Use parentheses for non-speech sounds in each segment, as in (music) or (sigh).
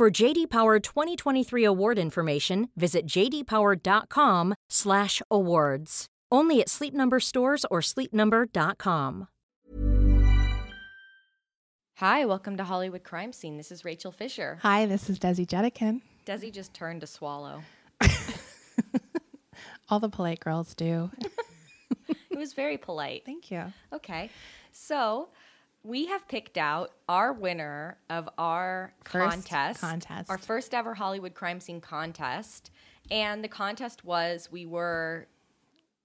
For JD Power 2023 award information, visit jdpower.com/awards. Only at Sleep Number stores or sleepnumber.com. Hi, welcome to Hollywood Crime Scene. This is Rachel Fisher. Hi, this is Desi Jedeikin. Desi just turned to swallow. (laughs) All the polite girls do. (laughs) It was very polite. Thank you. Okay, so we have picked out our winner of our First contest, contest. our first ever Hollywood Crime Scene contest, and the contest was we were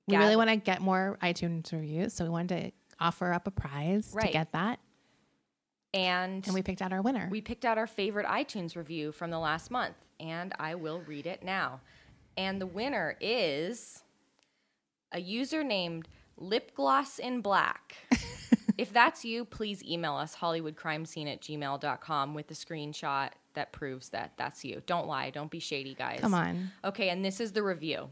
We really want to get more iTunes reviews, so we wanted to offer up a prize to get that, and and we picked out our winner. we picked out our favorite iTunes review from the last month, and I will read it now. And the winner is a user named Lip Gloss in Black. (laughs) if that's you, please email us hollywoodcrimescene at gmail.com with the screenshot that proves that that's you. Don't lie. Don't be shady, guys. Come on. Okay, and this is the review.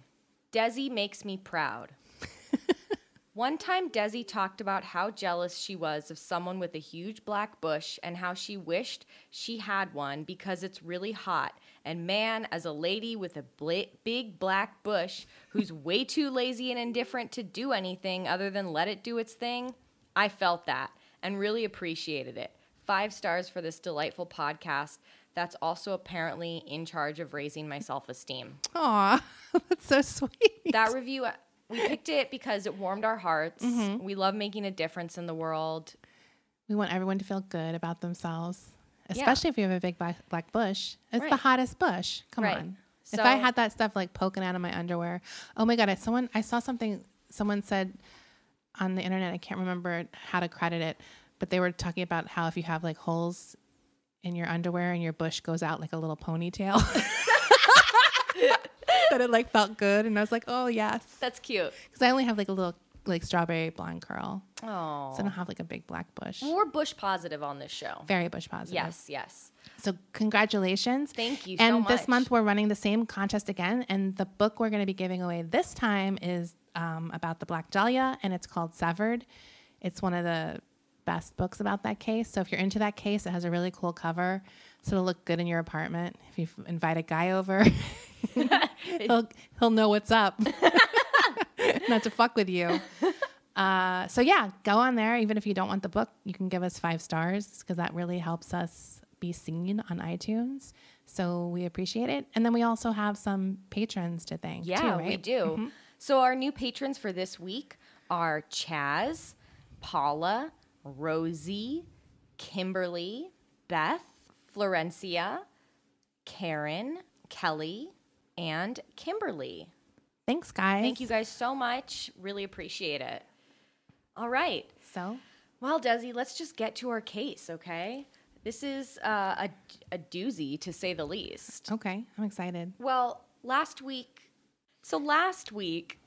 Desi makes me proud. (laughs) One time, Desi talked about how jealous she was of someone with a huge black bush and how she wished she had one because it's really hot. And man, as a lady with a bla- big black bush who's way too lazy and indifferent to do anything other than let it do its thing, I felt that and really appreciated it. Five stars for this delightful podcast that's also apparently in charge of raising my self esteem Aw, (laughs) that's so sweet. that review we picked it because it warmed our hearts Mm-hmm. we love making a difference in the world we want everyone to feel good about themselves, especially if you have a big black, black bush. It's the hottest bush. Come Right. on. if I had that stuff like poking out of my underwear, oh my god! I, someone I saw something. Someone said on the internet. I can't remember how to credit it, but they were talking about how if you have like holes in your underwear and your bush goes out like a little ponytail. (laughs) that it like felt good, and I was like, oh yes, that's cute because I only have like a little like strawberry blonde curl, oh so I don't have like a big black bush. we're bush positive on this show Very bush positive. yes yes So congratulations. Thank you so And much. this month we're running the same contest again, and the book we're going to be giving away this time is um, about the Black Dahlia, and it's called Severed. It's one of the best books about that case. So if you're into that case, it has a really cool cover, so it'll look good in your apartment. If you invite a guy over, (laughs) he'll he'll know what's up, (laughs) not to fuck with you. Uh, so yeah, go on there. Even if you don't want the book, you can give us five stars because that really helps us be seen on iTunes. So we appreciate it. And then we also have some patrons to thank. yeah too, right? Mm-hmm. we do so our new patrons for this week are chaz paula rosie kimberly beth florencia karen kelly and kimberly Thanks, guys. Thank you guys so much. Really appreciate it. All right. So Well, Desi, let's just get to our case, okay? This is uh, a, a doozy, to say the least. okay, I'm excited. Well, last week, so last week,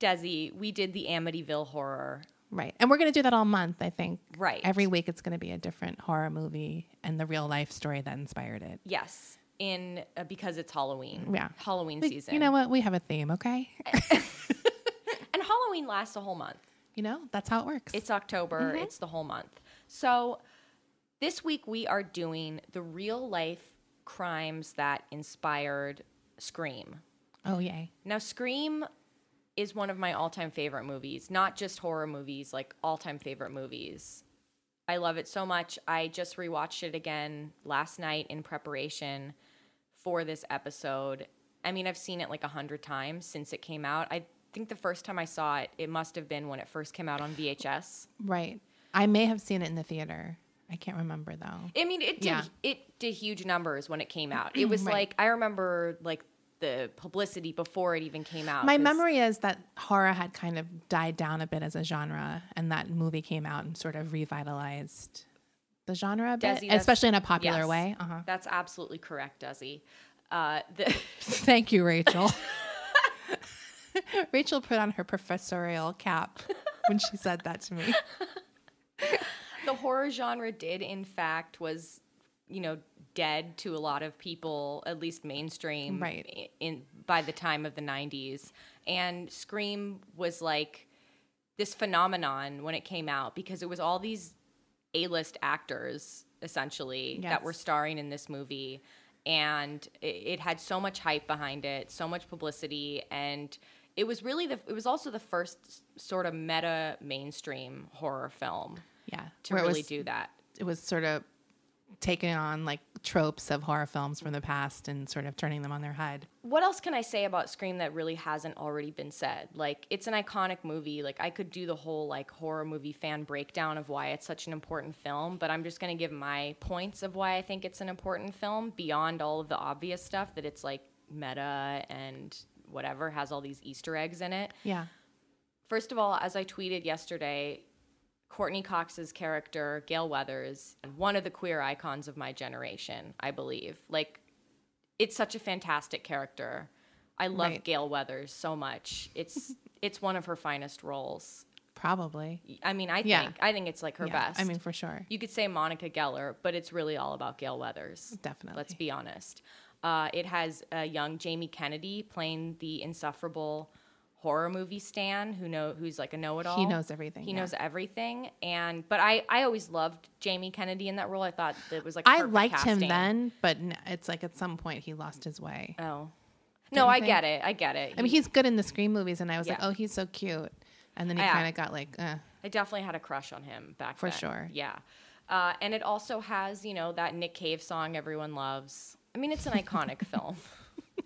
Desi, we did the Amityville horror. Right, and we're gonna do that all month. I think. Right. Every week, it's gonna be a different horror movie and the real life story that inspired it. Yes, in uh, because it's Halloween. Yeah. Halloween We- season. You know what? We have a theme, okay? (laughs) and Halloween lasts a whole month. you know, that's how it works. It's October. Mm-hmm. It's the whole month. So this week we are doing the real life crimes that inspired Scream. oh yay! Now, Scream is one of my all time favorite movies, not just horror movies, like all time favorite movies. I love it so much. I just rewatched it again last night in preparation for this episode. I mean, I've seen it like a hundred times since it came out. I think the first time I saw it, it must have been when it first came out on VHS. Right. I may have seen it in the theater. I can't remember though. I mean, it did Yeah. it did huge numbers when it came out. (clears throat) It was Right. like I remember like the publicity before it even came out. My 'cause- memory is that horror had kind of died down a bit as a genre, and that movie came out and sort of revitalized the genre a bit, Desi, especially in a popular yes. way. Uh-huh. That's absolutely correct, Desi. Uh, the, (laughs) Thank you, Rachel. (laughs) Rachel put on her professorial cap when she said that to me. (laughs) the horror genre did, in fact, was, you know, dead to a lot of people, at least mainstream, Right. In by the time of the '90s, and Scream was like this phenomenon when it came out because it was all these A-list actors essentially that were starring in this movie. And it, it had so much hype behind it so much publicity and it was really the it was also the first sort of meta mainstream horror film Yeah, to where it really was- do that It was sort of taking on like tropes of horror films from the past and sort of turning them on their head. what else can I say about Scream that really hasn't already been said? Like, it's an iconic movie. Like, I could do the whole like horror movie fan breakdown of why it's such an important film, but I'm just gonna give my points of why I think it's an important film beyond all of the obvious stuff that it's like meta and whatever has all these Easter eggs in it. Yeah, First of all, as I tweeted yesterday, Courteney Cox's character, Gale Weathers, one of the queer icons of my generation, I believe. Like, it's such a fantastic character. I love Right. Gale Weathers so much. It's (laughs) it's one of her finest roles. probably. I mean, I think Yeah. I think it's like her yeah, best. I mean, for sure. you could say Monica Geller, but it's really all about Gale Weathers. Definitely. Let's be honest. Uh, it has a young Jamie Kennedy playing the insufferable horror movie Stan, who know who's like a know-it-all. He knows everything, He yeah. knows everything, and but I I always loved Jamie Kennedy in that role. I thought that was like I liked him then, but it's like at some point he lost his way. Oh, no, I think? get it. I get it. I mean, he's good in the Scream movies, and I was like, oh, he's so cute. And then he kind of got like, uh, I definitely had a crush on him back For then. sure. Yeah. Uh, and it also has, you know, that Nick Cave song everyone loves. I mean, it's an iconic (laughs) film.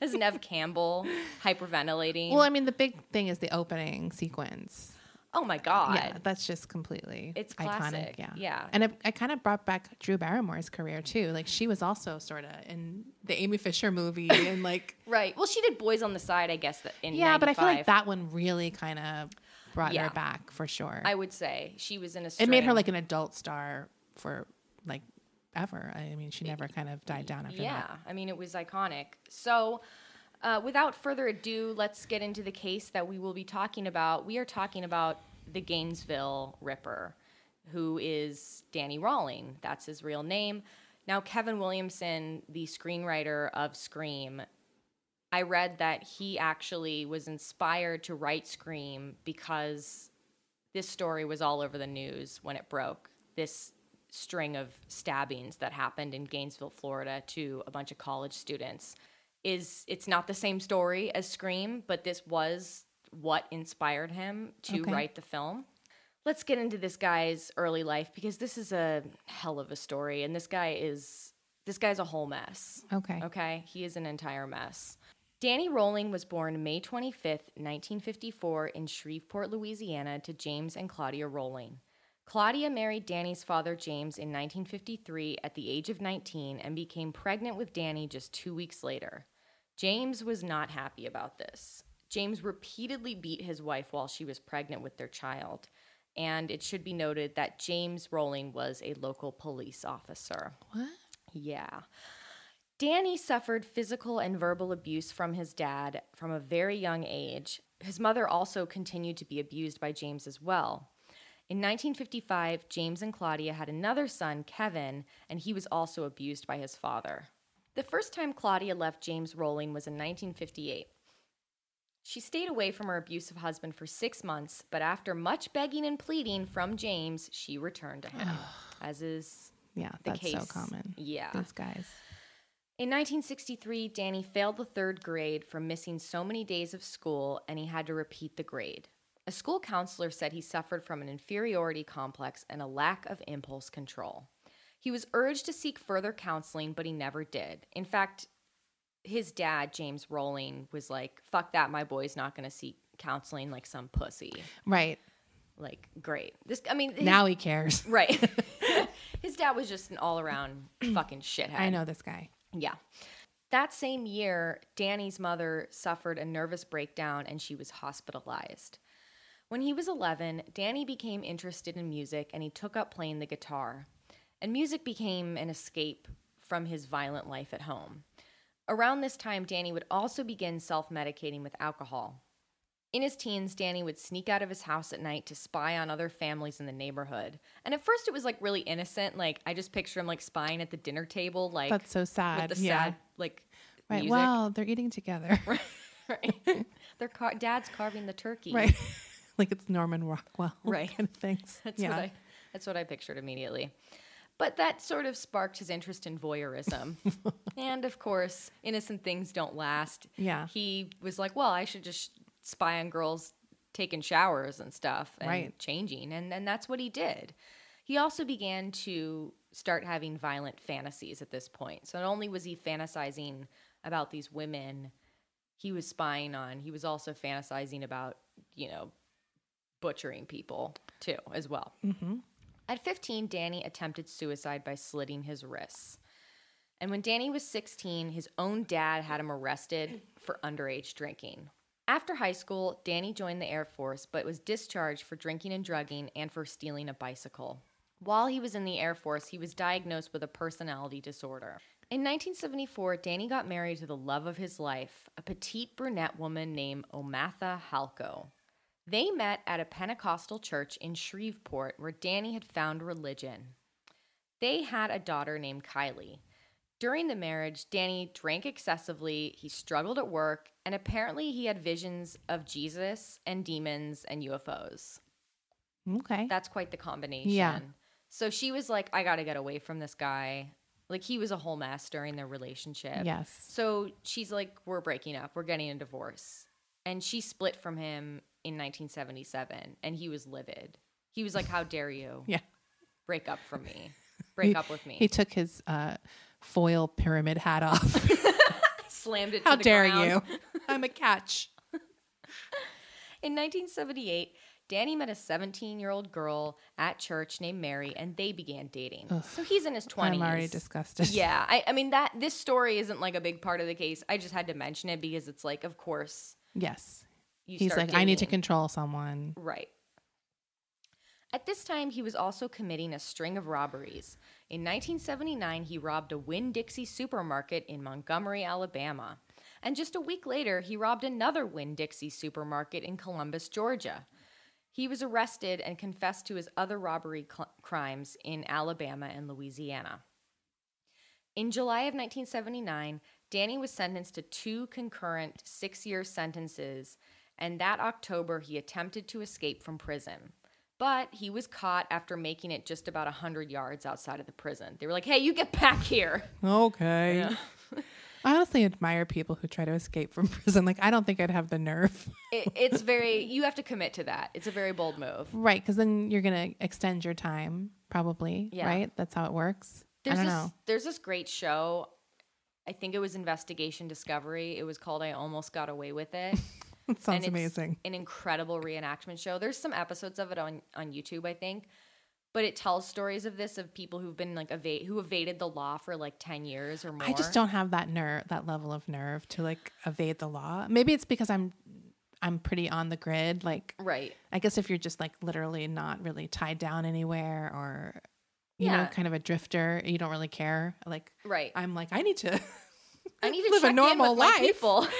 Has Neve Campbell hyperventilating. well, I mean, the big thing is the opening sequence. oh my god. Yeah, that's just completely It's iconic. Yeah, yeah. and it, it kind of brought back Drew Barrymore's career too. Like she was also sort of in the Amy Fisher movie, and like (laughs) Right. Well, she did Boys on the Side, I guess, that in yeah, but I feel like that one really kind of brought Yeah. her back for sure. I would say she was in a. it made her like an adult star for like ever. I mean, she never kind of died down after Yeah, that. Yeah, I mean, it was iconic. So, uh, without further ado, let's get into the case that we will be talking about. We are talking about the Gainesville Ripper, who is Danny Rolling. That's his real name. Now, Kevin Williamson, the screenwriter of Scream, I read that he actually was inspired to write Scream because this story was all over the news when it broke. This string of stabbings that happened in Gainesville, Florida to a bunch of college students is it's not the same story as Scream, but this was what inspired him to Okay. write the film. Let's get into this guy's early life because this is a hell of a story and this guy is this guy's a whole mess. Okay. Okay, he is an entire mess. Danny Rolling was born May 25th, 1954, in Shreveport, Louisiana, to James and Claudia Rolling. Claudia married Danny's father, James, in 1953 at the age of 19 and became pregnant with Danny just two weeks later. James was not happy about this. James repeatedly beat his wife while she was pregnant with their child. And it should be noted that James Rolling was a local police officer. What? Yeah. Danny suffered physical and verbal abuse from his dad from a very young age. His mother also continued to be abused by James as well. In 1955, James and Claudia had another son, Kevin, and he was also abused by his father. The first time Claudia left James Rolling was in 1958. She stayed away from her abusive husband for six months, but after much begging and pleading from James, she returned to him, (sighs) as is Yeah, the that's case. so common. Yeah. These guys. In 1963, Danny failed the third grade from missing so many days of school, and he had to repeat the grade. A school counselor said he suffered from an inferiority complex and a lack of impulse control. He was urged to seek further counseling, but he never did. In fact, his dad, James Rolling, was like, fuck that, my boy's not going to seek counseling like some pussy. Right. Like, great. This, I mean, his- Now he cares. (laughs) right. (laughs) his dad was just an all around (clears throat) fucking shithead. I know this guy. Yeah. That same year, Danny's mother suffered a nervous breakdown and she was hospitalized. When he was 11, Danny became interested in music and he took up playing the guitar. and music became an escape from his violent life at home. Around this time, Danny would also begin self medicating with alcohol. In his teens, Danny would sneak out of his house at night to spy on other families in the neighborhood. And at first, it was like really innocent. Like, I just picture him like spying at the dinner table, like That's so sad. with the yeah. sad, like, right. music. Well, they're eating together. (laughs) right. (laughs) Their car- dad's carving the turkey. right. (laughs) like it's Norman Rockwell. (laughs) Right. Kind of things. (laughs) That's yeah. what I that's what I pictured immediately. But that sort of sparked his interest in voyeurism. and of course, innocent things don't last. Yeah. He was like, well, I should just spy on girls taking showers and stuff and Right. changing. And and that's what he did. He also began to start having violent fantasies at this point. So not only was he fantasizing about these women he was spying on, he was also fantasizing about, you know, butchering people too, as well. Mm-hmm. At 15, Danny attempted suicide by slitting his wrists. And when Danny was 16, his own dad had him arrested for underage drinking. After high school, Danny joined the Air Force but was discharged for drinking and drugging and for stealing a bicycle. While he was in the Air Force, he was diagnosed with a personality disorder. In 1974, Danny got married to the love of his life, a petite brunette woman named O'Mather Halko. They met at a Pentecostal church in Shreveport where Danny had found religion. They had a daughter named Kylie. During the marriage, Danny drank excessively, he struggled at work, and apparently he had visions of Jesus and demons and UFOs. Okay. That's quite the combination. Yeah. So she was like, I got to get away from this guy. Like, he was a whole mess during their relationship. yes. So she's like, We're breaking up. We're getting a divorce. And she split from him in 1977, and he was livid. He was like, How dare you (laughs) Yeah. break up from me? Break He- up with me. He took his uh, foil pyramid hat off. (laughs) Slammed it How to the dare ground. you? I'm a catch. (laughs) In 1978, Danny met a 17 year old girl at church named Mary, and they began dating. So he's in his 20s. I'm already disgusted. Yeah, I, I mean that this story isn't like a big part of the case. I just had to mention it because it's like, of course, Yes. He's like, I need to control someone. Right. At this time, he was also committing a string of robberies. In 1979, he robbed a Winn Dixie supermarket in Montgomery, Alabama. And just a week later, he robbed another Winn Dixie supermarket in Columbus, Georgia. He was arrested and confessed to his other robbery cl- crimes in Alabama and Louisiana. In July of 1979, Danny was sentenced to two concurrent six year sentences, and that October he attempted to escape from prison. But he was caught after making it just about 100 yards outside of the prison. They were like, hey, you get back here. Okay. (laughs) I honestly admire people who try to escape from (laughs) prison. Like, I don't think I'd have the nerve. (laughs) It, it's very, you have to commit to that. It's a very bold move. right. Because then you're going to extend your time, probably. Yeah. Right. That's how it works. There's I don't this, know. There's this great show. I think it was Investigation Discovery. It was called I Almost Got Away with It. It (laughs) sounds amazing. An incredible reenactment show. There's some episodes of it on on YouTube, I think, but it tells stories of this of people who've been like evade who evaded the law for like ten years or more. I just don't have that nerve, that level of nerve to like evade the law. Maybe it's because I'm, I'm pretty on the grid. Like, Right. I guess if you're just like literally not really tied down anywhere or, you know, Yeah. kind of a drifter, you don't really care. Like, Right. I'm like, I need to. I need to (laughs) live a normal in with my life. people. (laughs)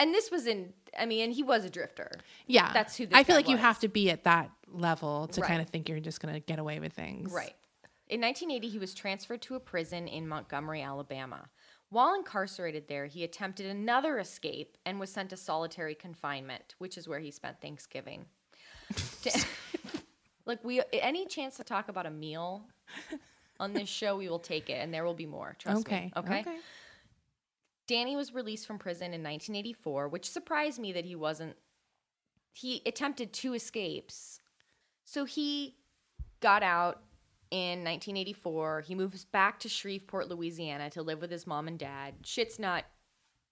And this was in. I mean, and he was a drifter. Yeah, That's who this I feel like you have to be at that level to Right. kind of think you're just going to get away with things. Right. In 1980, he was transferred to a prison in Montgomery, Alabama. While incarcerated there, he attempted another escape and was sent to solitary confinement, which is where he spent Thanksgiving. (laughs) Like we, any chance to talk about a meal on this show, we will take it, and there will be more. Trust Okay. me. Okay. Danny was released from prison in 1984, which surprised me that he wasn't. He attempted two escapes. So he got out in 1984. He moves back to Shreveport, Louisiana to live with his mom and dad. Shit's not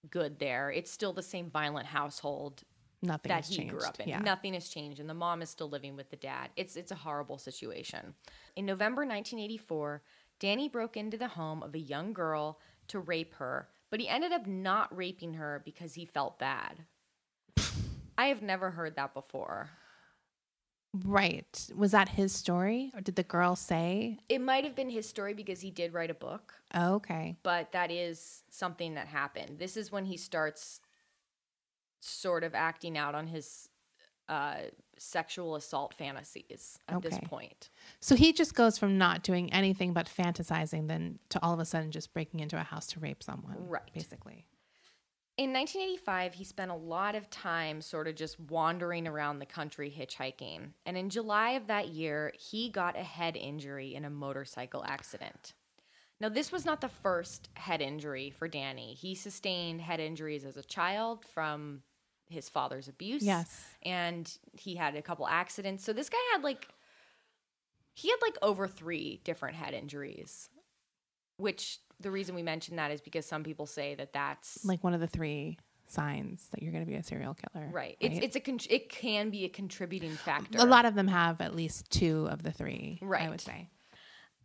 good there. It's still the same violent household Nothing that has he changed. grew up in. Yeah. Nothing has changed, and the mom is still living with the dad. It's it's a horrible situation. In November 1984, Danny broke into the home of a young girl to rape her, but he ended up not raping her because he felt bad. I have never heard that before. Right. Was that his story or did the girl say? It might have been his story because he did write a book, Oh, okay. but that is something that happened. This is when he starts sort of acting out on his uh, sexual assault fantasies at this point. So he just goes from not doing anything but fantasizing then to all of a sudden just breaking into a house to rape someone. Right. Basically. In 1985, he spent a lot of time sort of just wandering around the country hitchhiking. And in July of that year, he got a head injury in a motorcycle accident. Now, this was not the first head injury for Danny. He sustained head injuries as a child from his father's abuse. Yes. And he had a couple accidents. So this guy had like, he had like over three different head injuries, which the reason we mention that is because some people say that that's Like one of the three signs that you're going to be a serial killer. Right. It's it's a con- it can be a contributing factor. a lot of them have at least two of the three, right. I would say.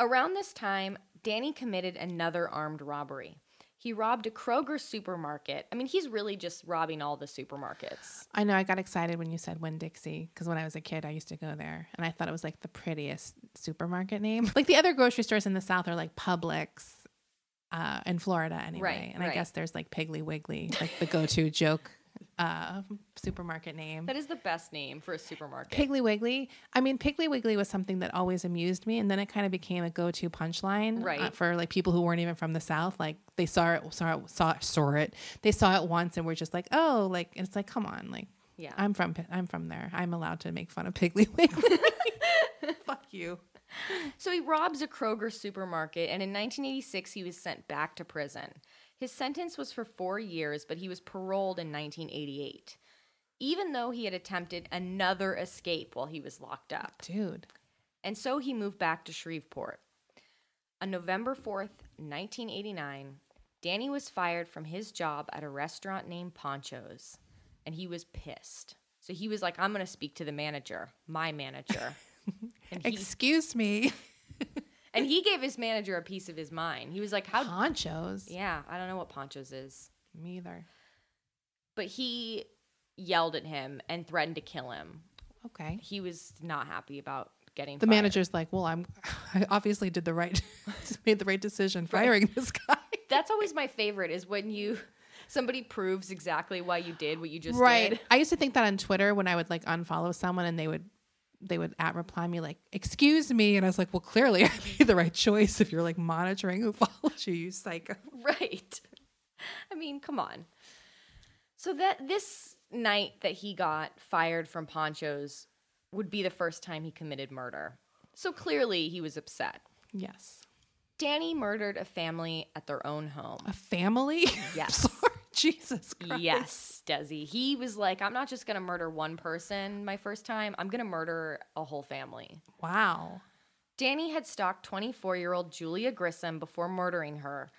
Around this time, Danny committed another armed robbery. He robbed a Kroger supermarket. I mean, he's really just robbing all the supermarkets. I know I got excited when you said Winn Dixie because when I was a kid, I used to go there and I thought it was like the prettiest supermarket name. (laughs) Like the other grocery stores in the South are like Publix uh, in Florida anyway. Right, and I guess there's like Piggly Wiggly, like the go to (laughs) joke uh, supermarket name. That is the best name for a supermarket. Piggly Wiggly. I mean, Piggly Wiggly was something that always amused me, and then it kind of became a go-to punchline, uh, Right. for like people who weren't even from the South. Like they saw it, saw it, saw, saw it. They saw it once, and were just like, "Oh, like it's like, come on, like, Yeah. I'm from, I'm from there. I'm allowed to make fun of Piggly (laughs) Wiggly. (laughs) Fuck you. So he robs a Kroger supermarket, and in 1986, he was sent back to prison. His sentence was for four years, but he was paroled in 1988, even though he had attempted another escape while he was locked up. Dude. And so he moved back to Shreveport. On November 4th, 1989, Danny was fired from his job at a restaurant named Poncho's, and he was pissed. So he was like, I'm going to speak to the manager, my manager. (laughs) he, Excuse me. And he gave his manager a piece of his mind. He was like, How? Ponchos. Yeah, I don't know what Poncho's is. Me either. But he yelled at him and threatened to kill him. Okay. He was not happy about getting The fired. manager's like, well, I'm, (laughs) I obviously did the right, (laughs) made the right decision firing this guy. (laughs) That's always my favorite is when you somebody proves exactly why you did what you just right did. i used to think that on twitter when i would like unfollow someone and they would they would at reply me like excuse me and i was like well clearly (laughs) i made the right choice if you're like monitoring who (laughs) follows you you psycho Right. I mean, come on. So that this night that he got fired from Poncho's would be the first time he committed murder. So clearly he was upset. yes Danny murdered a family at their own home. a family (laughs) Yes. (laughs) Jesus Christ. Yes, Desi. He was like, I'm not just going to murder one person my first time, I'm going to murder a whole family. wow Danny had stalked 24 year old Julia Grissom before murdering her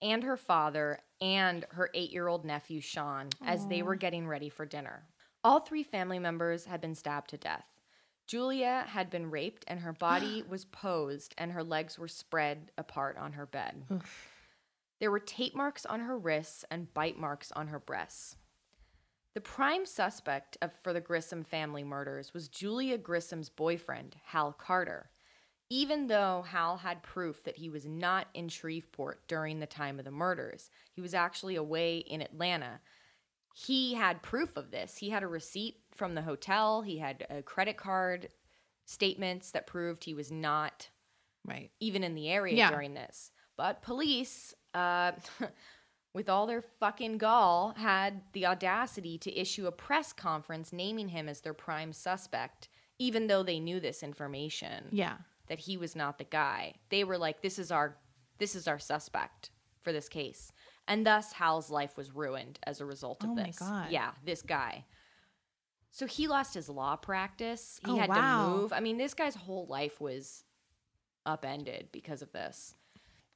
and her father and her eight year old nephew Sean as they were getting ready for dinner. All three family members had been stabbed to death. Julia had been raped and her body (gasps) was posed and her legs were spread apart on her bed. There were tape marks on her wrists and bite marks on her breasts. The prime suspect of, for the Grissom family murders was Julia Grissom's boyfriend, Hal Carter, even though Hal had proof that he was not in Shreveport during the time of the murders. He was actually away in Atlanta. He had proof of this. He had a receipt from the hotel, he had a credit card statements that proved he was not right even in the area Yeah. during this. But police, uh, (laughs) with all their fucking gall, had the audacity to issue a press conference naming him as their prime suspect, even though they knew this information yeah that he was not the guy. They were like, "This is our, this is our suspect for this case," and thus Hal's life was ruined as a result of Oh my this. God. Yeah, this guy. So he lost his law practice. He Oh, had wow. to move. I mean, this guy's whole life was upended because of this.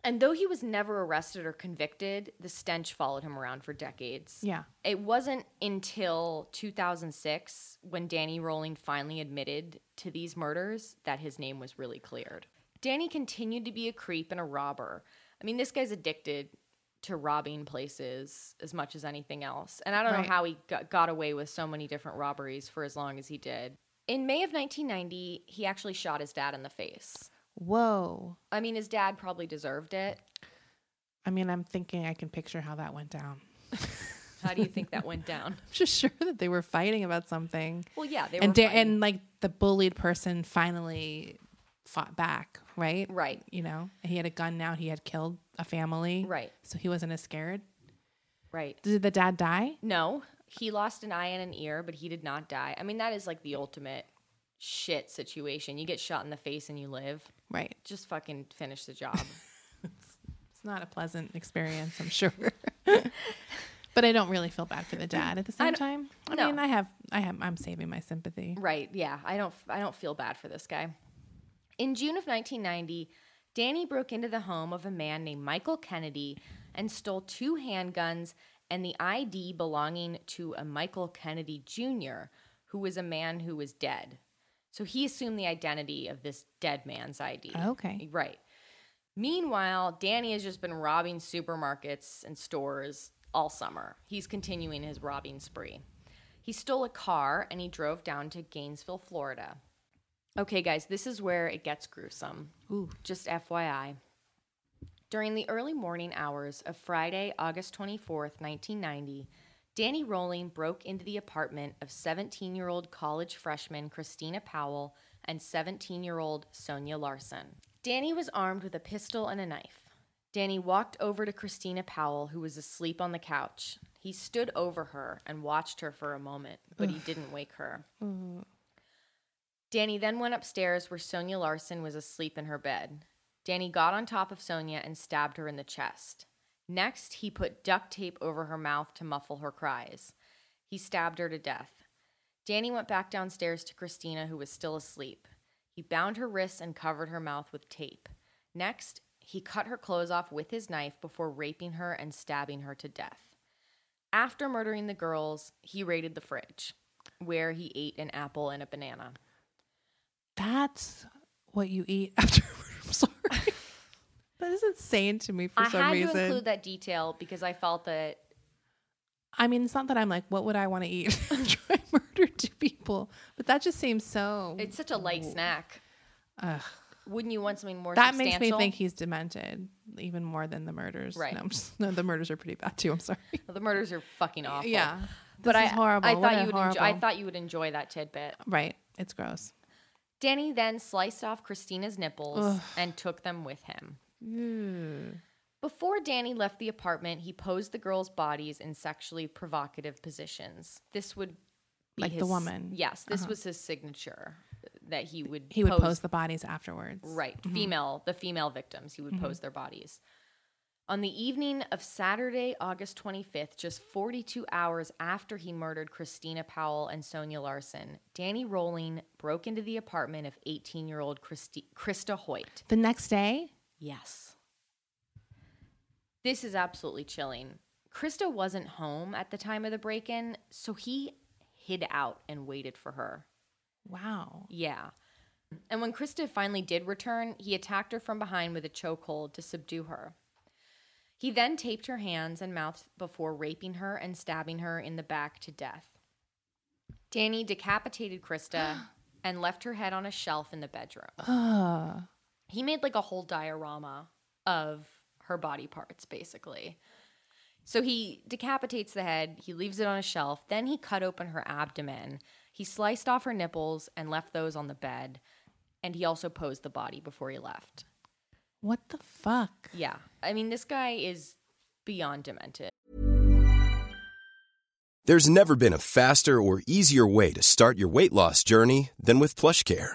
And though he was never arrested or convicted, the stench followed him around for decades. yeah It wasn't until 2006 when Danny Rolling finally admitted to these murders that his name was really cleared. Danny continued to be a creep and a robber. I mean, this guy's addicted to robbing places as much as anything else. And I don't Right. know how he got, got away with so many different robberies for as long as he did. In May of 1990, he actually shot his dad in the face. Whoa. I mean, his dad probably deserved it. I mean, I'm thinking I can picture how that went down. (laughs) How do you think that went down? (laughs) I'm just sure that they were fighting about something. Well, yeah, they and were da- and like the bullied person finally fought back, right? Right. You know, he had a gun now. He had killed a family. Right. So he wasn't as scared. right. Did the dad die? No, he lost an eye and an ear, but he did not die. I mean, that is like the ultimate shit situation. You get shot in the face and you live. Right. Just fucking finish the job. (laughs) It's not a pleasant experience, I'm sure. (laughs) but I don't really feel bad for the dad at the same don't- time. I no. mean, I have, I have, I'm saving my sympathy. right. Yeah. I don't I don't feel bad for this guy. In June of 1990, Danny broke into the home of a man named Michael Kennedy and stole two handguns and the ID belonging to a Michael Kennedy Jr., who was a man who was dead. So he assumed the identity of this dead man's ID. Oh, okay. Right. Meanwhile, Danny has just been robbing supermarkets and stores all summer. He's continuing his robbing spree. He stole a car and he drove down to Gainesville, Florida. Okay, guys, this is where it gets gruesome. Ooh. Just FYI. During the early morning hours of Friday, August 24th, 1990, Danny Rolling broke into the apartment of 17 year old college freshman Christina Powell and 17 year old Sonja Larson. Danny was armed with a pistol and a knife. Danny walked over to Christina Powell, who was asleep on the couch. He stood over her and watched her for a moment, but he didn't wake her. Mm-hmm. Danny then went upstairs where Sonja Larson was asleep in her bed. Danny got on top of Sonja and stabbed her in the chest. Next, he put duct tape over her mouth to muffle her cries. He stabbed her to death. Danny went back downstairs to Christina, who was still asleep. He bound her wrists and covered her mouth with tape. Next, he cut her clothes off with his knife before raping her and stabbing her to death. After murdering the girls, he raided the fridge, where he ate an apple and a banana. That's what you eat (laughs) after. I'm sorry. That is insane to me for I some reason. I had to include that detail because I felt that I mean, it's not that I'm like, what would I want to eat (laughs) after I murdered two people? But that just seems so. it's such a light snack. Ugh. Wouldn't you want something more that makes me think he's demented even more than the murders. Right. No, just, no, the murders are pretty bad too. I'm sorry. Well, (laughs) the murders are fucking awful. Yeah. but I horrible. I thought a you would enjoy, I thought you would enjoy that tidbit. Right. It's gross. Danny then sliced off Christina's nipples and took them with him. Hmm. Before Danny left the apartment, he posed the girls' bodies in sexually provocative positions. This would be Like the woman. Yes, this uh-huh. was his signature that he would He would pose the bodies afterwards. Right. Mm-hmm. Female, the female victims, he would mm-hmm. pose their bodies. On the evening of Saturday, August 25th, just 42 hours after he murdered Christina Powell and Sonja Larson, Danny Rolling broke into the apartment of 18 year old Christi- Christa Hoyt. The next day, Yes. This is absolutely chilling. Christa wasn't home at the time of the break in, so he hid out and waited for her. wow. Yeah. And when Christa finally did return, he attacked her from behind with a chokehold to subdue her. He then taped her hands and mouth before raping her and stabbing her in the back to death. Danny decapitated Christa (gasps) and left her head on a shelf in the bedroom. Ugh. He made like a whole diorama of her body parts, basically. So he decapitates the head, he leaves it on a shelf, then he cut open her abdomen. He sliced off her nipples and left those on the bed. And he also posed the body before he left. What the fuck? Yeah. I mean, this guy is beyond demented. There's never been a faster or easier way to start your weight loss journey than with PlushCare.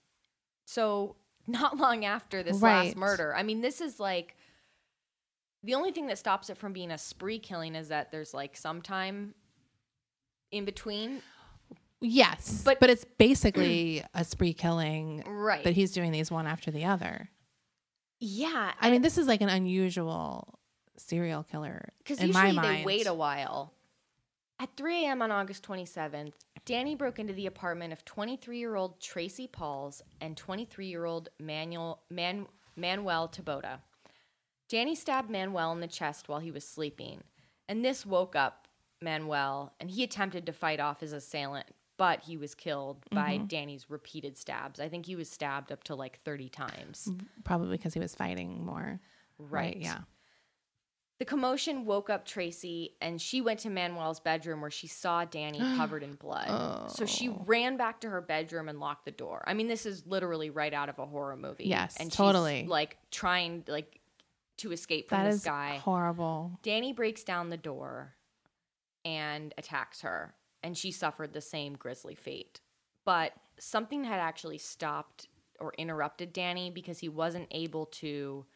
so (laughs) not long after this Right. last murder. I mean, this is like the only thing that stops it from being a spree killing is that there's like some time in between. Yes, But- but it's basically (clears throat) a spree killing. Right. But he's doing these one after the other. Yeah, I mean, this is like an unusual serial killer because usually they mind. wait a while. At 3 a.m. on August 27th, Danny broke into the apartment of 23-year-old Tracy Paules and 23-year-old Manuel Man, Manuel Taboada. Danny stabbed Manuel in the chest while he was sleeping, and this woke up Manuel, and he attempted to fight off his assailant, but he was killed by Mm-hmm. Danny's repeated stabs. I think he was stabbed up to like 30 times. probably because he was fighting more. Right. Yeah. The commotion woke up Tracy, and she went to Manuel's bedroom where she saw Danny (gasps) covered in blood. So she Oh. ran back to her bedroom and locked the door. I mean, this is literally right out of a horror movie. Yes, and she's, totally. like trying like to escape from That this is guy. horrible. Danny breaks down the door and attacks her, and she suffered the same grisly fate. But something had actually stopped or interrupted Danny because he wasn't able to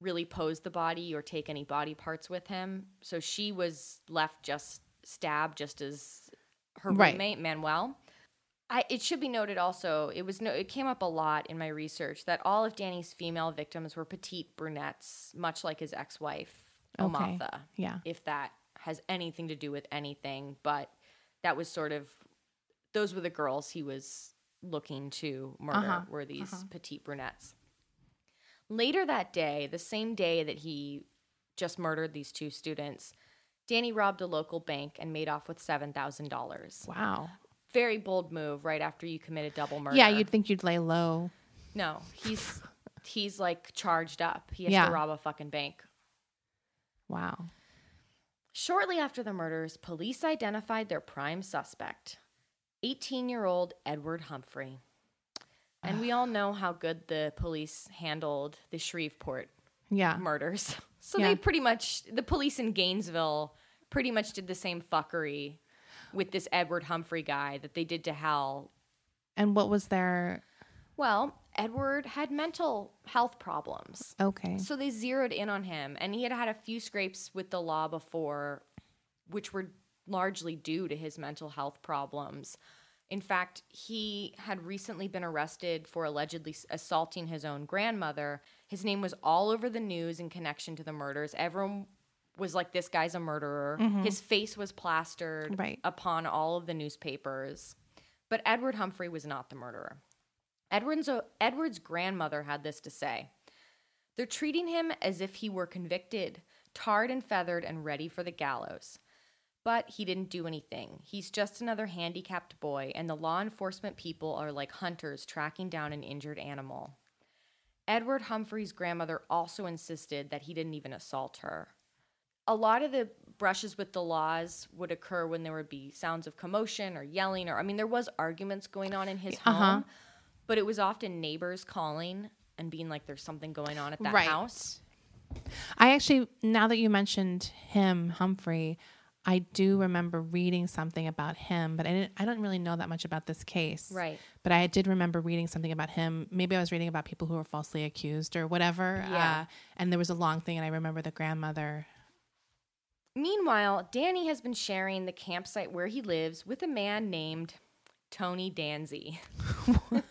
really pose the body or take any body parts with him. So she was left just stabbed just as her Right. roommate Manuel. I, it should be noted also it was no it came up a lot in my research that all of Danny's female victims were petite brunettes, much like his ex-wife Okay. O'Mather. Yeah. If that has anything to do with anything, but that was sort of those were the girls he was looking to murder Uh-huh, were these petite brunettes. Later that day, the same day that he just murdered these two students, Danny robbed a local bank and made off with seven thousand dollars. Wow. Very bold move right after you commit a double murder. Yeah, you'd think you'd lay low. no, he's he's like charged up. He has Yeah. to rob a fucking bank. Wow. Shortly after the murders, police identified their prime suspect, 18 year old Edward Humphrey. And we all know how good the police handled the Shreveport Yeah. murders. (laughs) So Yeah. they pretty much, the police in Gainesville pretty much did the same fuckery with this Edward Humphrey guy that they did to Hal. And what was their Well, Edward had mental health problems. okay? So they zeroed in on him, and he had had a few scrapes with the law before, which were largely due to his mental health problems. In fact, he had recently been arrested for allegedly assaulting his own grandmother. His name was all over the news in connection to the murders. Everyone was like, this guy's a murderer. Mm-hmm. His face was plastered Right. upon all of the newspapers. But Edward Humphrey was not the murderer. Edward's, Edward's grandmother had this to say. They're treating him as if he were convicted, tarred and feathered, and ready for the gallows. But he didn't do anything. He's just another handicapped boy, and the law enforcement people are like hunters tracking down an injured animal. Edward Humphrey's grandmother also insisted that he didn't even assault her. A lot of the brushes with the laws would occur when there would be sounds of commotion or yelling, or I mean, there was arguments going on in his Uh-huh. home, but it was often neighbors calling and being like, "There's something going on at that Right. house." I actually, now that you mentioned him, Humphrey, I do remember reading something about him, but I didn't. I don't really know that much about this case. Right. But I did remember reading something about him. Maybe I was reading about people who were falsely accused or whatever. Yeah. Uh, and there was a long thing, and I remember the grandmother. Meanwhile, Danny has been sharing the campsite where he lives with a man named Tony Danzy. (laughs) (laughs)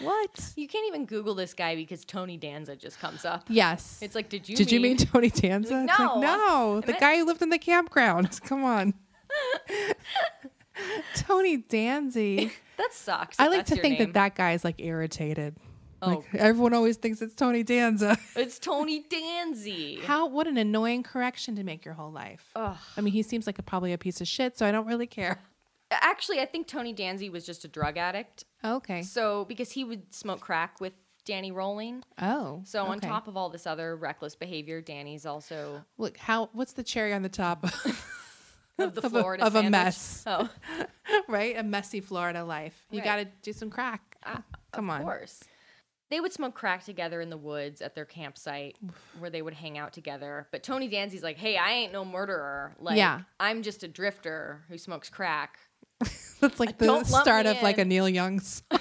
What? You can't even Google this guy because Tony Danza just comes up. Yes. It's like, did you Did you mean Tony Danza? Like, It's like, no. no, I the guy who lived in the campground. (laughs) Come on. (laughs) Tony Danzy. that sucks. I like to think name. that that is like irritated. Oh. Like everyone always thinks it's Tony Danza. (laughs) it's Tony Danzy. How what an annoying correction to make your whole life. Ugh. I mean, he seems like a, probably a piece of shit, so I don't really care. Actually, I think Tony Danzy was just a drug addict. Okay. So because he would smoke crack with Danny Rolling. Oh. So on top of all this other reckless behavior, Danny's also look how what's the cherry on the top (laughs) (laughs) of the Of a- Florida of a mess. (laughs) Oh, right? A messy Florida life. You Right. got to do some crack. ah, Come on. of course. They would smoke crack together in the woods at their campsite where they would hang out together. But Tony Danzy's like, hey, I ain't no murderer. Like, Yeah. I'm just a drifter who smokes crack. (laughs) That's like the Don't lump start me of like a in. Neil Young song. (laughs)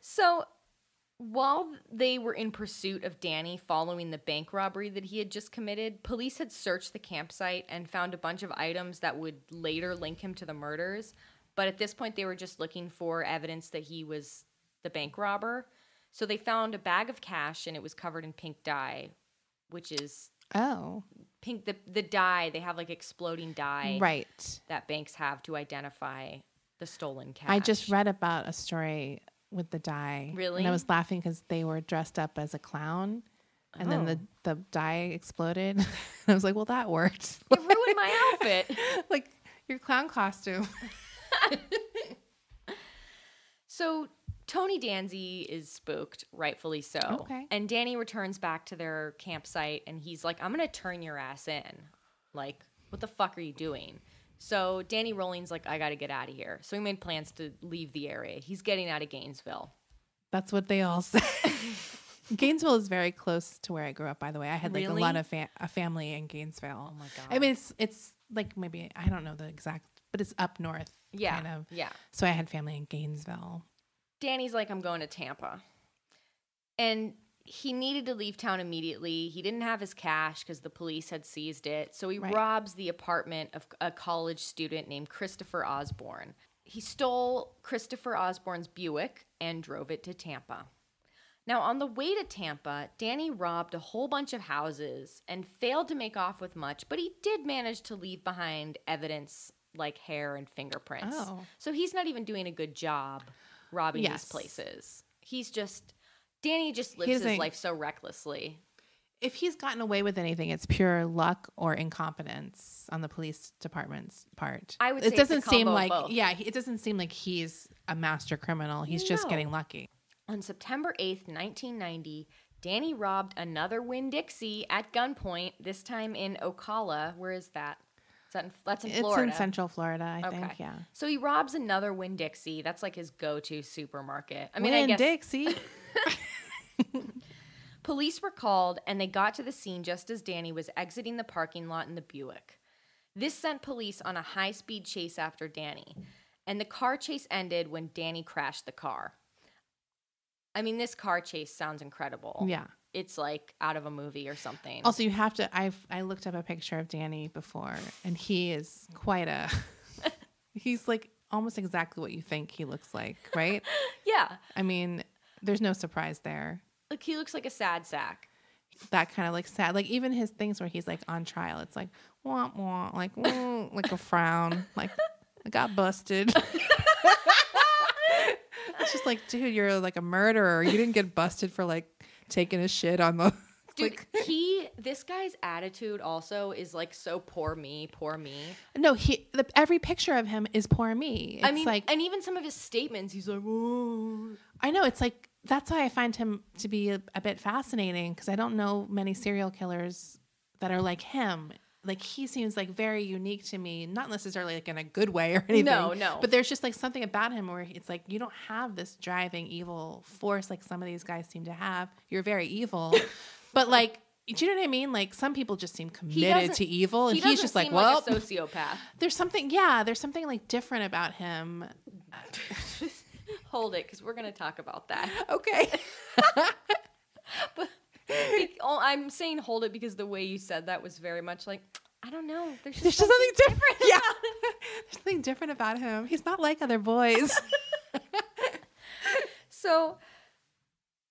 So While they were in pursuit of Danny following the bank robbery that he had just committed, police had searched the campsite and found a bunch of items that would later link him to the murders. But at this point, they were just looking for evidence that he was the bank robber. So they found a bag of cash and it was covered in pink dye, which is Oh, pink. The, the dye, they have like exploding dye right. that banks have to identify the stolen cash. I just read about a story with the dye. Really? And I was laughing because they were dressed up as a clown. And then the, oh. the dye exploded. (laughs) I was like, well, that worked. It ruined my outfit. (laughs) like your clown costume. (laughs) So Tony Danzy is spooked, rightfully so. Okay. And Danny returns back to their campsite and he's like, I'm going to turn your ass in. Like, what the fuck are you doing? So Danny Rolling's like, I got to get out of here. So he made plans to leave the area. He's getting out of Gainesville. That's what they all say. (laughs) Gainesville is very close to where I grew up. By the way, I had like Really? a lot of fa- a family in Gainesville. Oh my God. I mean, it's it's like maybe I don't know the exact, but it's up north. Yeah. kind of. Yeah. So I had family in Gainesville. Danny's like, I'm going to Tampa. And he needed to leave town immediately. He didn't have his cash because the police had seized it. So he Right. robs the apartment of a college student named Christopher Osborne. He stole Christopher Osborne's Buick and drove it to Tampa. Now, on the way to Tampa, Danny robbed a whole bunch of houses and failed to make off with much, but he did manage to leave behind evidence like hair and fingerprints. Oh. So he's not even doing a good job robbing Yes. these places. He's just Danny just lives his life so recklessly. If he's gotten away with anything, it's pure luck or incompetence on the police department's part. I would It doesn't seem like both. yeah. It doesn't seem like he's a master criminal. He's just getting lucky. On September 8th, 1990, Danny robbed another Winn Dixie at gunpoint, this time in Ocala. Where is that? That in, that's in It's in Central Florida, I Okay. think. Yeah. So he robs another Winn Dixie. That's like his go-to supermarket. I mean, I Win guess Dixie. (laughs) (laughs) police were called and they got to the scene just as Danny was exiting the parking lot in the Buick. This sent police on a high-speed chase after Danny, and the car chase ended when Danny crashed the car. I mean, this car chase sounds incredible. yeah. It's like out of a movie or something. Also, you have to. I've I looked up a picture of Danny before, and he is quite a. (laughs) he's like almost exactly what you think he looks like, right? (laughs) yeah, I mean, there's no surprise there. like he looks like a sad sack. That kind of like sad, like even his things where he's like on trial, it's like wah wah, like (laughs) like a frown, like I got busted. it's just like, dude, you're like a murderer. You didn't get busted for like taking a shit on the. (laughs) Dude, like, he this guy's attitude also is like so poor me, poor me. no, he. The, every picture of him is poor me. It's I mean, like and even some of his statements, he's like, "Oh." I know it's like that's why I find him to be a, a bit fascinating because I don't know many serial killers that are like him. Like he seems like very unique to me, not necessarily like in a good way or (laughs) anything. No, no. But there's just like something about him where it's like you don't have this driving evil force like some of these guys seem to have. You're very evil, (laughs) but like. Do you know what I mean? Like some people just seem committed to evil, and he he's just like, well, like a sociopath. there's something. Yeah, there's something like different about him. (laughs) Hold it, because we're gonna talk about that. Okay. Oh, Oh, I'm saying hold it because the way you said that was very much like, I don't know. There's just, There's just something different. Yeah. (laughs) There's something different about him. He's not like other boys. (laughs) So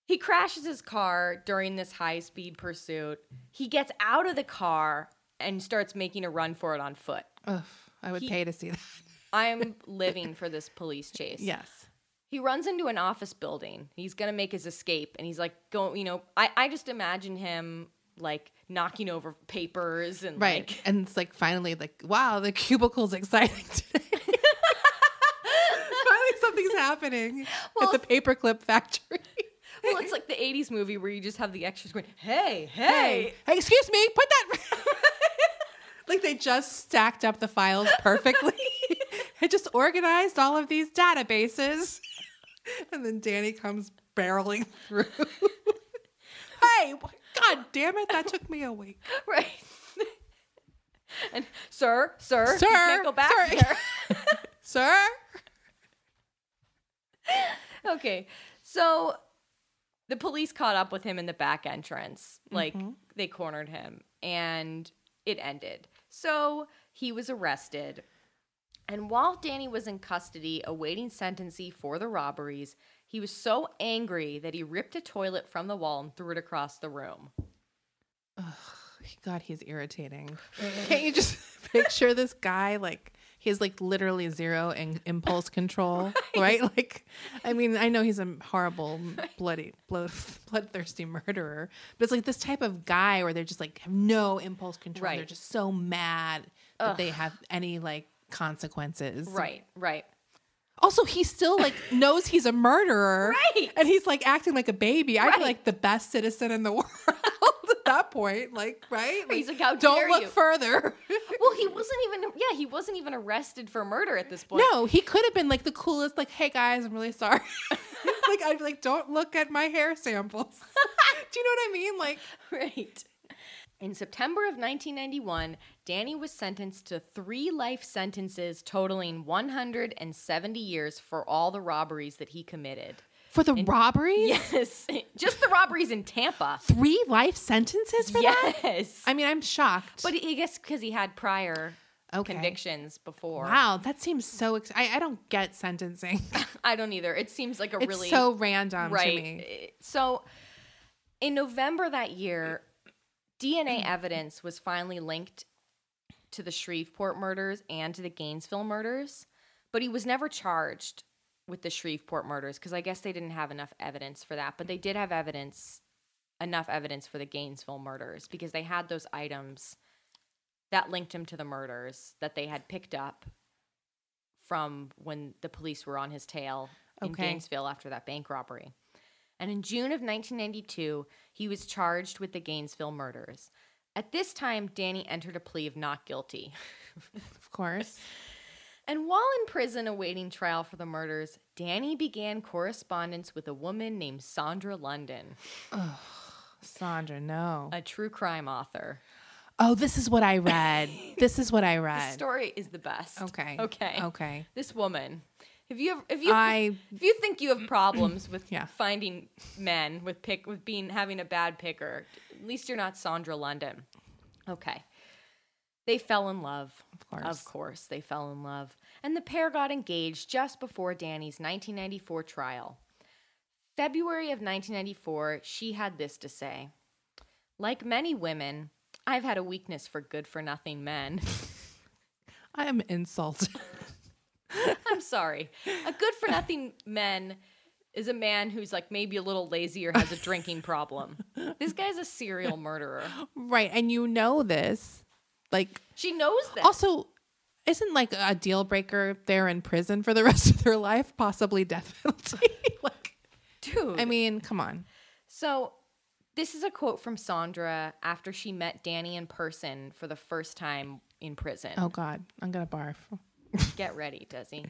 he crashes his car during this high speed pursuit. He gets out of the car and starts making a run for it on foot. Ugh, I would He- pay to see that. I'm (laughs) living for this police chase. Yes. He runs into an office building. He's gonna make his escape, and he's like, going, you know, I, I just imagine him like knocking over papers and Right. like and it's like finally like, wow, the cubicle's (laughs) exciting today. (laughs) finally something's happening Well, at the paperclip factory. well, it's like the '80s movie where you just have the extras going, "Hey, hey, hey, hey, excuse me, put that (laughs) like they just stacked up the files perfectly. it just organized all of these databases. (laughs) And then Danny comes barreling through. (laughs) hey, god damn it, that took me a week. (laughs) right." and sir, sir, Sir, you can't go back sir. there. Sir? okay, so the police caught up with him in the back entrance. Like mm-hmm. they cornered him and it ended. So he was arrested. And while Danny was in custody awaiting sentencing for the robberies, he was so angry that he ripped a toilet from the wall and threw it across the room. God, he's irritating. Can't you just (laughs) picture this guy like he has like literally zero in- impulse control, (laughs) right. Like, I mean, I know he's a horrible, bloody, blood, bloodthirsty murderer, but it's like this type of guy where they're just like have no impulse control. They're just so mad that they have any like consequences. Right, right. Also, he still like (laughs) knows he's a murderer, Right. And he's like acting like a baby. I'd Right. be like the best citizen in the (laughs) world at that point, like right? He's like, "How don't look you." further. (laughs) Well, he wasn't even yeah, he wasn't even arrested for murder at this point. no, he could have been like the coolest. Like, hey guys, I'm really sorry. like, I'd be like, don't look at my hair samples. Do you know what I mean? Like, Right. In September of 1991, Danny was sentenced to three life sentences totaling 170 years for all the robberies that he committed. for the robberies, Yes, (laughs) just the robberies in Tampa. three life sentences for that. Yes. I mean, I'm shocked. But I guess because he had prior Okay. convictions before. wow, that seems so. Ex- I, I don't get sentencing. (laughs) I don't either. It seems like a it's really so random right. to me. So, in November that year, DNA mm. evidence was finally linked to the Shreveport murders and to the Gainesville murders, but he was never charged with the Shreveport murders because I guess they didn't have enough evidence for that. But they did have evidence, enough evidence for the Gainesville murders because they had those items that linked him to the murders that they had picked up from when the police were on his tail in Okay. Gainesville after that bank robbery. And in June of 1992, he was charged with the Gainesville murders. At this time, Danny entered a plea of not guilty. (laughs) Of course. And while in prison awaiting trial for the murders, Danny began correspondence with a woman named Sandra London, Sandra, no. a true crime author. Oh, this is what I read. (laughs) this is what I read. The story is the best. Okay. Okay. Okay. This woman. If you have, if you I- if you think you have problems with (clears throat) Yeah. finding men with pick with being having a bad picker, at least you're not Sandra London. Okay. They fell in love. Of course. Of course, they fell in love. And the pair got engaged just before Danny's 1994 trial. February of 1994, she had this to say Like many women, I've had a weakness for good for nothing men. (laughs) I am insulted. (laughs) (laughs) I'm sorry. A good for nothing man is a man who's like maybe a little lazy or has a drinking problem. This guy's a serial murderer. right. And you know this. Like, She knows that. also, isn't like a deal breaker they're in prison for the (laughs) rest of their life, possibly death penalty? (laughs) like, dude. I mean, come on. so this is a quote from Sandra after she met Danny in person for the first time in prison. Oh, God. I'm going to barf. Get ready, Desi.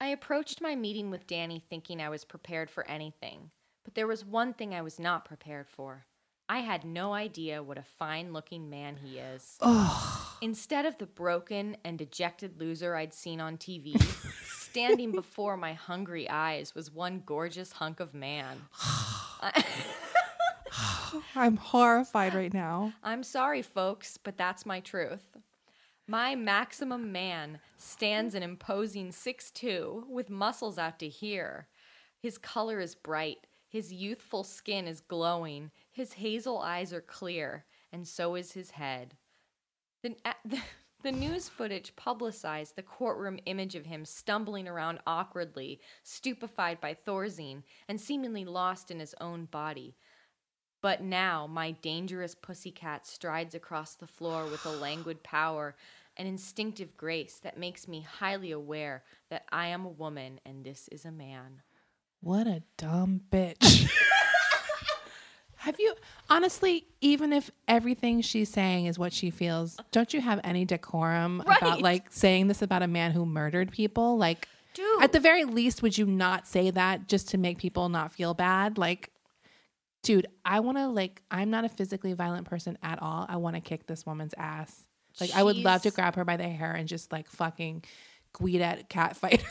I approached my meeting with Danny thinking I was prepared for anything, but there was one thing I was not prepared for. I had no idea what a fine looking man he is. Instead of the broken and dejected loser I'd seen on TV, (laughs) standing before my hungry eyes was one gorgeous hunk of man. (sighs) I'm horrified right now. I'm sorry, folks, but that's my truth. My maximum man stands an imposing 6'2 with muscles out to here. His color is bright, his youthful skin is glowing, his hazel eyes are clear, and so is his head. The, (laughs) the, the news footage publicized the courtroom image of him stumbling around awkwardly, stupefied by Thorazine, and seemingly lost in his own body. But now my dangerous pussycat strides across the floor with a languid power an instinctive grace that makes me highly aware that I am a woman and this is a man. What a dumb bitch. have you, honestly, even if everything she's saying is what she feels, don't you have any decorum Right. about like saying this about a man who murdered people? Like, Dude. at the very least, would you not say that just to make people not feel bad? Like, dude, I want to, like, I'm not a physically violent person at all. I want to kick this woman's ass. Like, I would love to grab her by the hair and just like fucking Guidet cat (laughs) fight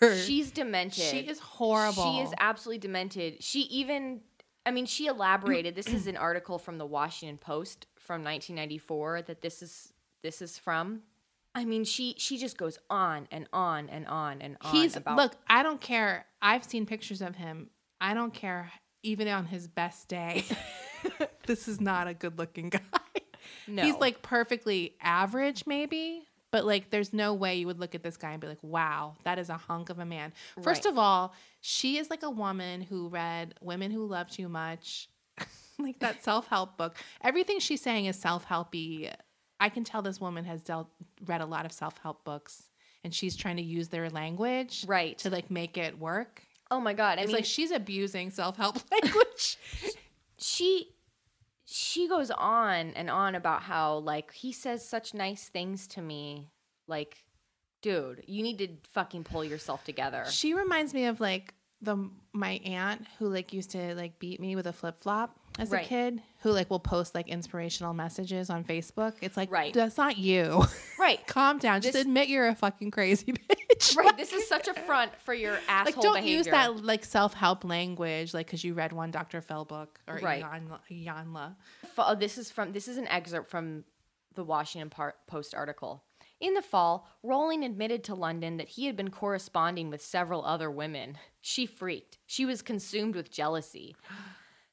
her. She's demented. She is horrible. She is absolutely demented. She even I mean, she elaborated. this is an (clears throat) article from the Washington Post from 1994 that this is this is from. I mean, she she just goes on and on and on and on He's about look. I don't care. I've seen pictures of him. I don't care. Even on his best day, (laughs) this is not a good-looking (laughs) guy. no. He's like perfectly average, maybe. But like, there's no way you would look at this guy and be like, "Wow, that is a hunk of a man." First of all, she is like a woman who read "Women Who Love Too Much," (laughs) like that self-help book. Everything she's saying is self-helpy. I can tell this woman has dealt read a lot of self-help books, and she's trying to use their language Right. to like make it work. Oh my god! I It's mean, like she's abusing self-help (laughs) language. she she goes on and on about how like he says such nice things to me like dude you need to fucking pull yourself together She reminds me of like the my aunt who like used to like beat me with a flip flop as Right. a kid, who like will post like inspirational messages on Facebook. It's like, Right. that's not you. right (laughs) Calm down. Just This- admit you're a fucking crazy (laughs) bitch. right this is such a front for your (laughs) asshole Like, don't behavior use that like self help language, like because you read one Dr. Phil book or Right. Iyanla. Oh, this is from this is an excerpt from the Washington Post article. In the fall, Rolling admitted to London that he had been corresponding with several other women. She freaked. She was consumed with jealousy.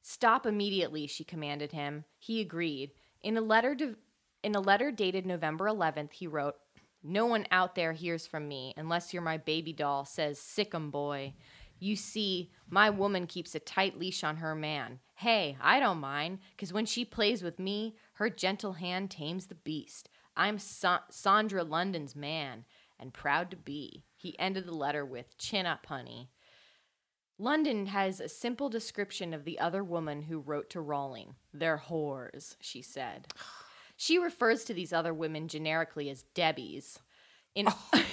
Stop immediately, she commanded him. He agreed. In a letter in a letter dated November 11th, he wrote, "No one out there hears from me unless you're my baby doll says sickum boy. You see, my woman keeps a tight leash on her man. Hey, I don't mind, cuz when she plays with me, her gentle hand tames the beast. I'm Sa- Sandra London's man and proud to be." He ended the letter with, "Chin up, honey." London has a simple description of the other woman who wrote to Rolling. They're whores, she said. She refers to these other women generically as Debbies. In, oh,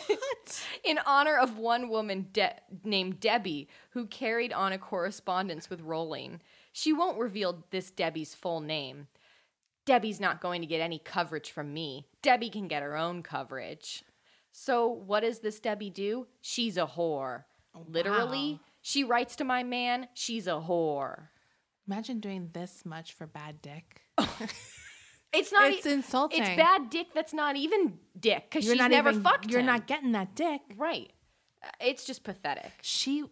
(laughs) in honor of one woman De- named Debbie who carried on a correspondence with Rolling. She won't reveal this Debbie's full name. Debbie's not going to get any coverage from me. Debbie can get her own coverage. So, what does this Debbie do? She's a whore. Oh, Literally, Wow. She writes to my man, she's a whore. Imagine doing this much for bad dick. (laughs) It's not. It's e- insulting. It's bad dick. That's not even dick because she's not never even, fucked. You're him. not getting that dick. right. Uh, It's just pathetic. She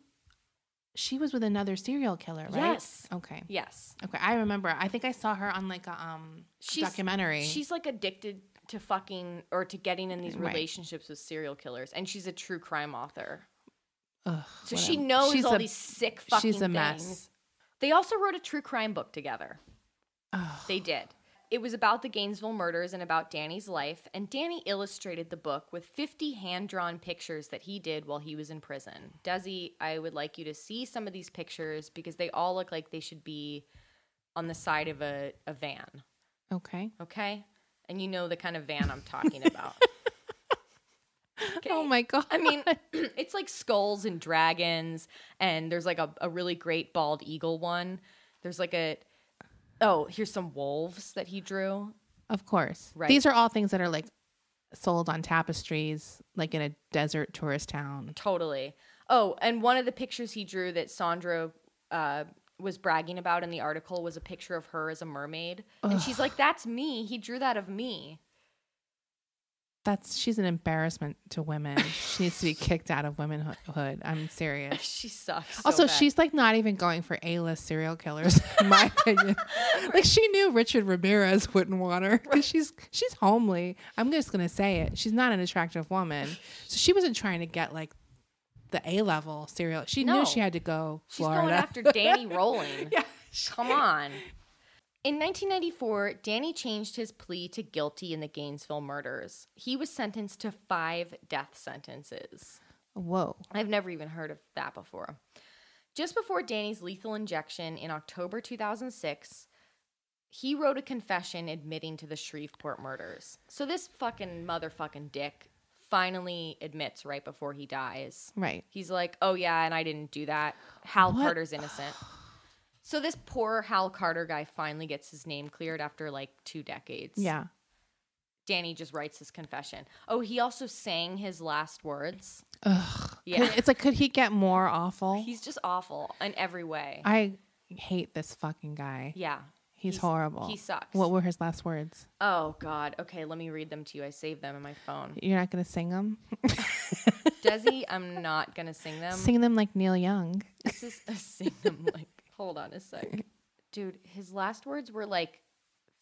she was with another serial killer, right? Yes. Okay. Yes, Okay. I remember. I think I saw her on like a um she's documentary. She's like addicted to fucking or to getting in these Right. relationships with serial killers, and she's a true crime author. Ugh, So she a- knows all a- these sick fucking she's a mess. things. They also wrote a true crime book together. They did. It was about the Gainesville murders and about Danny's life, and Danny illustrated the book with 50 hand drawn pictures that he did while he was in prison. Desi, I would like you to see some of these pictures because they all look like they should be on the side of a, a van, Okay. okay? And you know the kind of van I'm talking about. (laughs) Okay? Oh my god. I mean, (clears throat) it's like skulls and dragons, and there's like a, a really great bald eagle one. There's like a oh, here's some wolves that he drew. of course. Right. These are all things that are like sold on tapestries, like in a desert tourist town. Totally. Oh, and one of the pictures he drew that Sandra uh, was bragging about in the article was a picture of her as a mermaid, and she's like, "That's me. He drew that of me." That's she's an embarrassment to women. she needs to be kicked out of womanhood. I'm serious. (laughs) She sucks. so also, bad. she's like not even going for A-list serial killers, in my (laughs) opinion. like she knew Richard Ramirez wouldn't want her because she's she's homely. I'm just gonna say it. She's not an attractive woman, so she wasn't trying to get like the A level serial. She No. knew she had to go She's Florida. going after Danny (laughs) Rolling. yeah, Come on. In 1994, Danny changed his plea to guilty in the Gainesville murders. He was sentenced to five death sentences. Whoa. I've never even heard of that before. Just before Danny's lethal injection in October 2006, he wrote a confession admitting to the Shreveport murders. So this fucking motherfucking dick finally admits right before he dies. Right. He's like, "Oh yeah, and I didn't do that. Hal What? Carter's innocent." (sighs) (sighs) (sighs) So this poor Hal Carter guy finally gets his name cleared after like 2 decades. Yeah. Danny just writes his confession. Oh, he also sang his last words. Ugh. Yeah. It's like, could he get more awful? He's just awful in every way. I hate this fucking guy. Yeah. He's, horrible. He sucks. What were his last words? Oh God. Okay, let me read them to you. I saved them in my phone. You're not gonna sing them. (laughs) Desi, I'm not gonna sing them. sing them like Neil Young. This is a sing them like. Hold on a sec, dude. His last words were like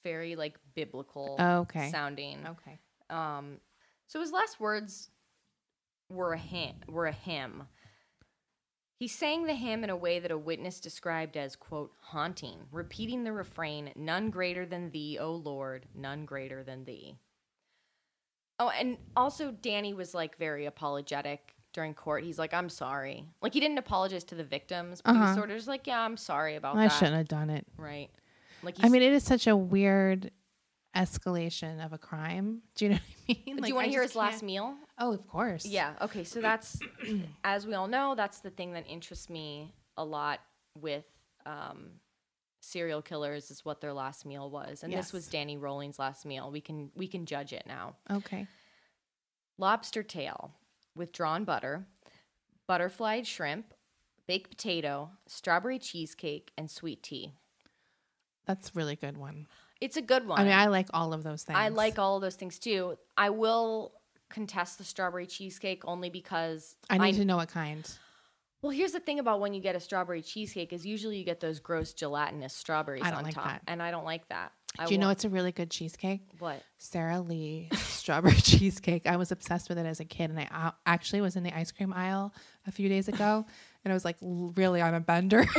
very like biblical. Oh, okay. Sounding. Okay. Um. So his last words were a hymn. Were a hymn. He sang the hymn in a way that a witness described as, quote, haunting, repeating the refrain, None greater than thee, O Lord, none greater than thee. Oh, and also Danny was like very apologetic during court. He's like, I'm sorry. Like he didn't apologize to the victims, but he Uh-huh. sort of just like, Yeah, I'm sorry about I that. I shouldn't have done it. Right. Like I mean, it is such a weird escalation of a crime. Do you know what I (laughs) mean? do you want to hear his last can't- meal? Oh, of course. Yeah. Okay. So that's, (clears throat) as we all know, that's the thing that interests me a lot with um, serial killers is what their last meal was, and this was Danny Rolling's last meal. We can we can judge it now. Okay. Lobster tail with drawn butter, butterflied shrimp, baked potato, strawberry cheesecake, and sweet tea. That's a really good one. It's a good one. I mean, I like all of those things. I like all of those things too. I will contest the strawberry cheesecake only because I need to know what kind. Well, here's the thing about when you get a strawberry cheesecake is usually you get those gross gelatinous strawberries I on like top, that. and I don't like that. I Do you know it's a really good cheesecake? what? Sara Lee strawberry (laughs) cheesecake. I was obsessed with it as a kid, and I uh, actually was in the ice cream aisle a few days ago, and I was like l- really on a bender. (laughs)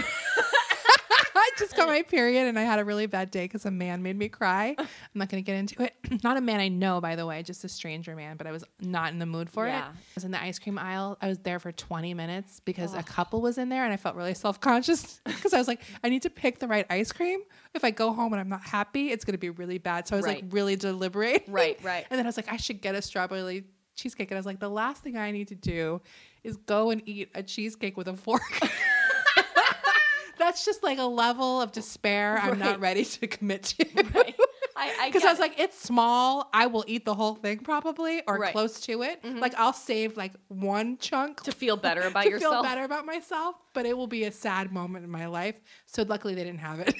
I just got my period, and I had a really bad day because a man made me cry. I'm not going to get into it. (clears throat) not a man I know, by the way, just a stranger man, but I was not in the mood for it. Yeah. I was in the ice cream aisle. I was there for 20 minutes because a couple was in there, and I felt really self conscious because (laughs) I was like, I need to pick the right ice cream. If I go home and I'm not happy, it's going to be really bad. So I was Right. like really deliberate. Right, right. (laughs) And then I was like, I should get a strawberry cheesecake. And I was like, the last thing I need to do is go and eat a cheesecake with a fork. (laughs) That's just like a level of despair I'm not ready to commit to. (laughs) Right. I I (laughs) Because I was it. like, it's small. I will eat the whole thing probably or Right. Mm-hmm. close to it. Like I'll save like one chunk to feel better (laughs) about to yourself. feel better about myself, but it will be a sad moment in my life. So luckily they didn't have it.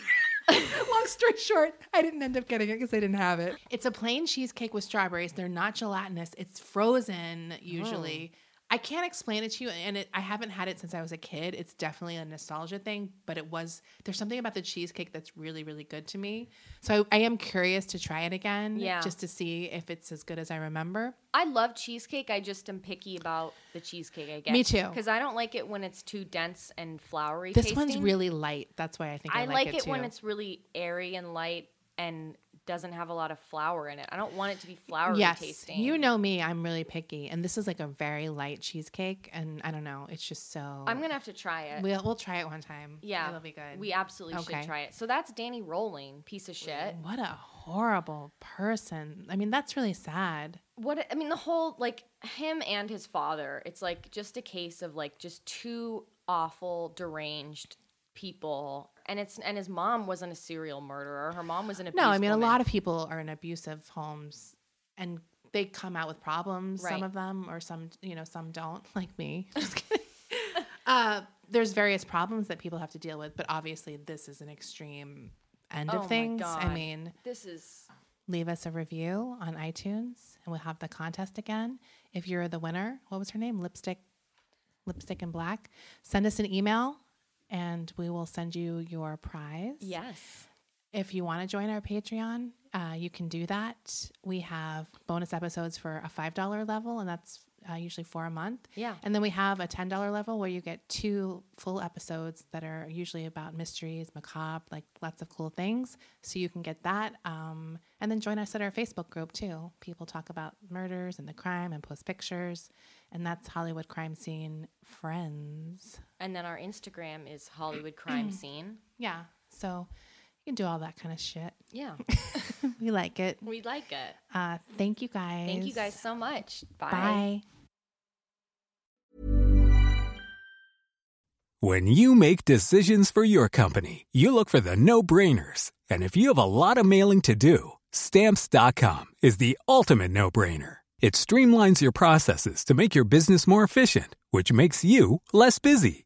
Long story short, I didn't end up getting it because they didn't have it. It's a plain cheesecake with strawberries. They're not gelatinous. It's frozen usually. I can't explain it to you, and it, I haven't had it since I was a kid. It's definitely a nostalgia thing, but it was there's something about the cheesecake that's really, really good to me. So I, I am curious to try it again, Yeah. just to see if it's as good as I remember. I love cheesecake. I just am picky about the cheesecake I get. Me too. Because I don't like it when it's too dense and flowery. This one's really light. That's why I think I, I like, like it, it when it's really airy and light and doesn't have a lot of flour in it. I don't want it to be flowery yes, tasting. you know me. I'm really picky, and this is like a very light cheesecake, and I don't know. It's just so. I'm gonna have to try it. We'll we'll try it one time. yeah, it'll be good. We absolutely Okay. should try it. So that's Danny Rolling, piece of shit. what a horrible person. I mean, that's really sad. What I mean, the whole like him and his father. It's like just a case of like just two awful, deranged people. And it's and his mom wasn't a serial murderer. Her mom was an No, I mean, woman. a lot of people are in abusive homes, and they come out with problems. Some of them, or some, you know, some don't, (laughs) like me. (laughs) Uh, there's various problems that people have to deal with, but obviously, this is an extreme end Oh of things. I mean, This is leave us a review on iTunes and we'll have the contest again. If you're the winner, what was her name? Lipstick Lipstick and Black. Send us an email and we will send you your prize. yes. If you want to join our Patreon, uh, you can do that. We have bonus episodes for a $5 level, and that's uh, usually for a month. Yeah. And then we have a $10 level where you get two full episodes that are usually about mysteries, macabre, like lots of cool things. So you can get that. Um, and then join us at our Facebook group too. People talk about murders and the crime and post pictures. And that's Hollywood Crime Scene Friends. And then our Instagram is Hollywood Crime (clears throat) Scene. Yeah. So can do all that kind of shit. Yeah. (laughs) we like it. we like it. Uh, thank you guys. Thank you guys so much. Bye. Bye. When you make decisions for your company, you look for the no brainers. And if you have a lot of mailing to do, stamps.com is the ultimate no brainer. It streamlines your processes to make your business more efficient, which makes you less busy.